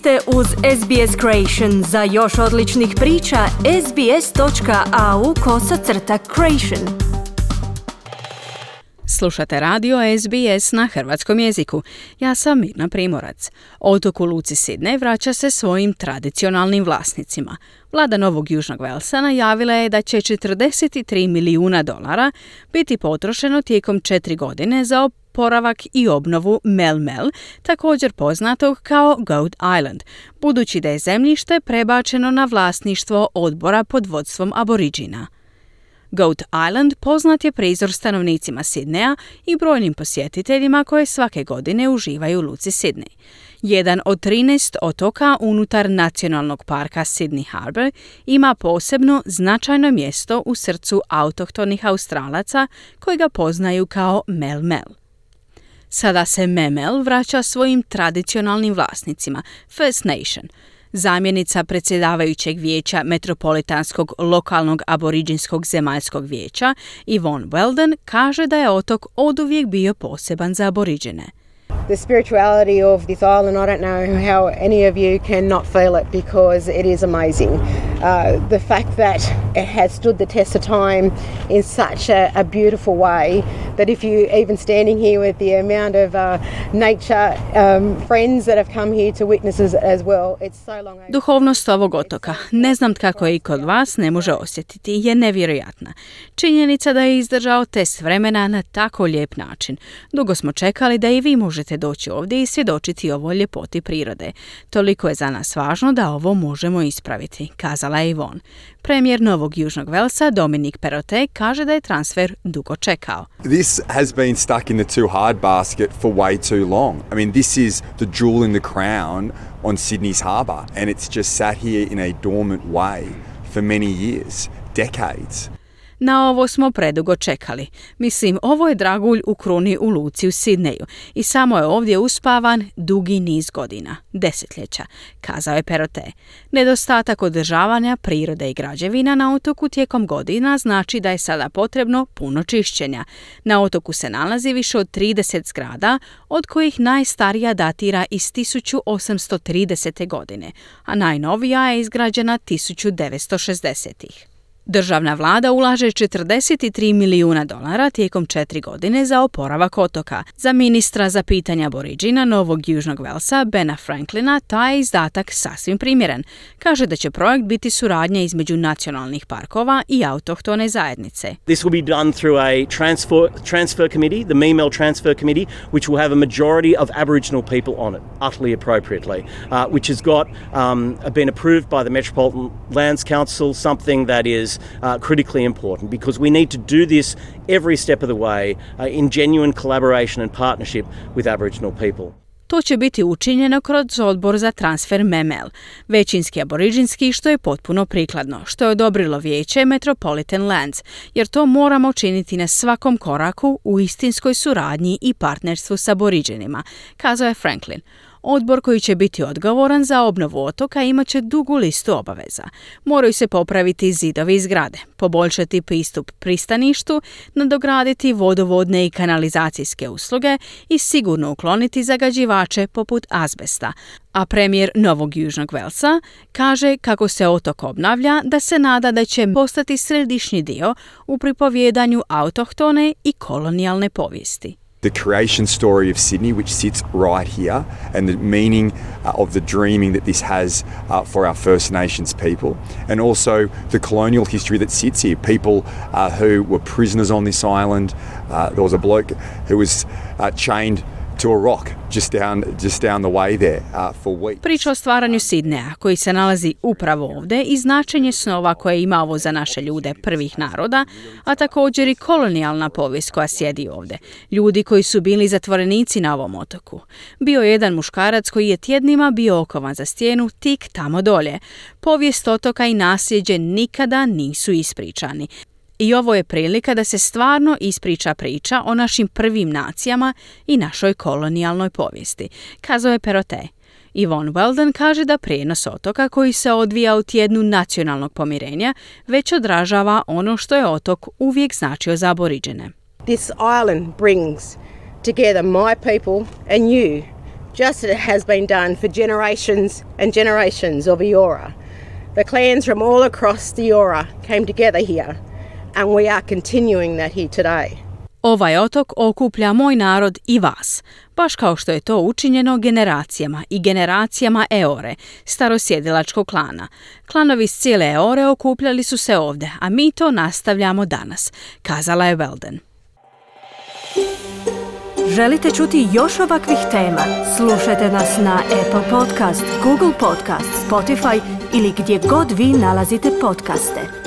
ste uz SBS Creation. Za još odličnih priča, sbs.au kosacrta creation. Slušate radio SBS na hrvatskom jeziku. Ja sam Mirna Primorac. Otok u Luci Sidne vraća se svojim tradicionalnim vlasnicima. Vlada Novog Južnog Velsa najavila je da će 43 milijuna dolara biti potrošeno tijekom četiri godine za oporavak i obnovu Mel Mel, također poznatog kao Goat Island, budući da je zemljište prebačeno na vlasništvo odbora pod vodstvom aboriđina. Goat Island poznat je prizor stanovnicima Sidneja i brojnim posjetiteljima koje svake godine uživaju u luci Sidney. Jedan od 13 otoka unutar nacionalnog parka Sydney Harbour ima posebno značajno mjesto u srcu autohtonih Australaca koji ga poznaju kao Mel Mel. Sada se Memel vraća svojim tradicionalnim vlasnicima, First Nation. Zamjenica predsjedavajućeg vijeća Metropolitanskog lokalnog aboriđinskog zemaljskog vijeća, Yvonne Weldon, kaže da je otok oduvijek bio poseban za aboriđene. the spirituality of this island, I don't know how any of you can not feel it because it is amazing. Uh, the fact that it has stood the test of time in such a, a beautiful way that if you even standing here with the amount of uh, nature um, friends that have come here to witness as well, it's so long. Duhovnost ovog otoka, ne znam kako je i kod vas ne može osjetiti, je nevjerojatna. Činjenica da je izdržao test vremena na tako lijep način. Dugo smo čekali da i vi možete doći ovdje i svjedočiti ovoj ljepoti prirode. Toliko je za nas važno da ovo možemo ispraviti, kazala je Ivon. Premijer Novog Južnog Velsa Dominik Perote kaže da je transfer dugo čekao. This has been stuck in the too hard basket for way too long. I mean, this is the jewel in the crown on Sydney's harbour and it's just sat here in a dormant way for many years, decades. Na ovo smo predugo čekali. Mislim, ovo je dragulj u kruni u Luci u Sidneju i samo je ovdje uspavan dugi niz godina, desetljeća, kazao je Perote. Nedostatak održavanja prirode i građevina na otoku tijekom godina znači da je sada potrebno puno čišćenja. Na otoku se nalazi više od 30 zgrada, od kojih najstarija datira iz 1830. godine, a najnovija je izgrađena 1960. Državna vlada ulaže 43 milijuna dolara tijekom četiri godine za oporavak otoka. Za ministra za pitanja aboriđina Novog Južnog Velsa, Bena Franklina, taj je izdatak sasvim primjeren. Kaže da će projekt biti suradnja između nacionalnih parkova i autohtone zajednice. This will be done through a transfer, transfer committee, the MEMEL Transfer Committee, which will have a majority of Aboriginal people on it, utterly appropriately, uh, which has got um, been approved by the Metropolitan Lands Council, something that is uh, critically important because we need to do this every step of the way uh, in genuine collaboration and partnership with Aboriginal people. To će biti učinjeno kroz odbor za transfer MEMEL, većinski aboriđinski što je potpuno prikladno, što je odobrilo vijeće Metropolitan Lands, jer to moramo činiti na svakom koraku u istinskoj suradnji i partnerstvu s aboriđenima, kazao je Franklin. Odbor koji će biti odgovoran za obnovu otoka imat će dugu listu obaveza. Moraju se popraviti zidovi i zgrade, poboljšati pristup pristaništu, nadograditi vodovodne i kanalizacijske usluge i sigurno ukloniti zagađivače poput azbesta. A premijer Novog Južnog Velsa kaže kako se otok obnavlja da se nada da će postati središnji dio u pripovjedanju autohtone i kolonijalne povijesti. The creation story of Sydney, which sits right here, and the meaning uh, of the dreaming that this has uh, for our First Nations people, and also the colonial history that sits here. People uh, who were prisoners on this island. Uh, there was a bloke who was uh, chained Priča o stvaranju Sidneja, koji se nalazi upravo ovdje i značenje snova koje ima ovo za naše ljude prvih naroda, a također i kolonijalna povijest koja sjedi ovdje. Ljudi koji su bili zatvorenici na ovom otoku. Bio je jedan muškarac koji je tjednima bio okovan za stijenu tik tamo dolje. Povijest otoka i nasljeđe nikada nisu ispričani. I ovo je prilika da se stvarno ispriča priča o našim prvim nacijama i našoj kolonijalnoj povijesti, kazao je Perote. Yvonne Weldon kaže da prijenos otoka koji se odvija u tjednu nacionalnog pomirenja već odražava ono što je otok uvijek značio za aboriđene. This island brings together my people and you just as it has been done for generations and generations of Eora. The clans from all across the Eora came together here, and we are continuing that here today. Ovaj otok okuplja moj narod i vas, baš kao što je to učinjeno generacijama i generacijama Eore, starosjedilačkog klana. Klanovi iz cijele Eore okupljali su se ovdje, a mi to nastavljamo danas, kazala je Welden. Želite čuti još ovakvih tema? Slušajte nas na Apple Podcast, Google Podcast, Spotify ili gdje god vi nalazite podcaste.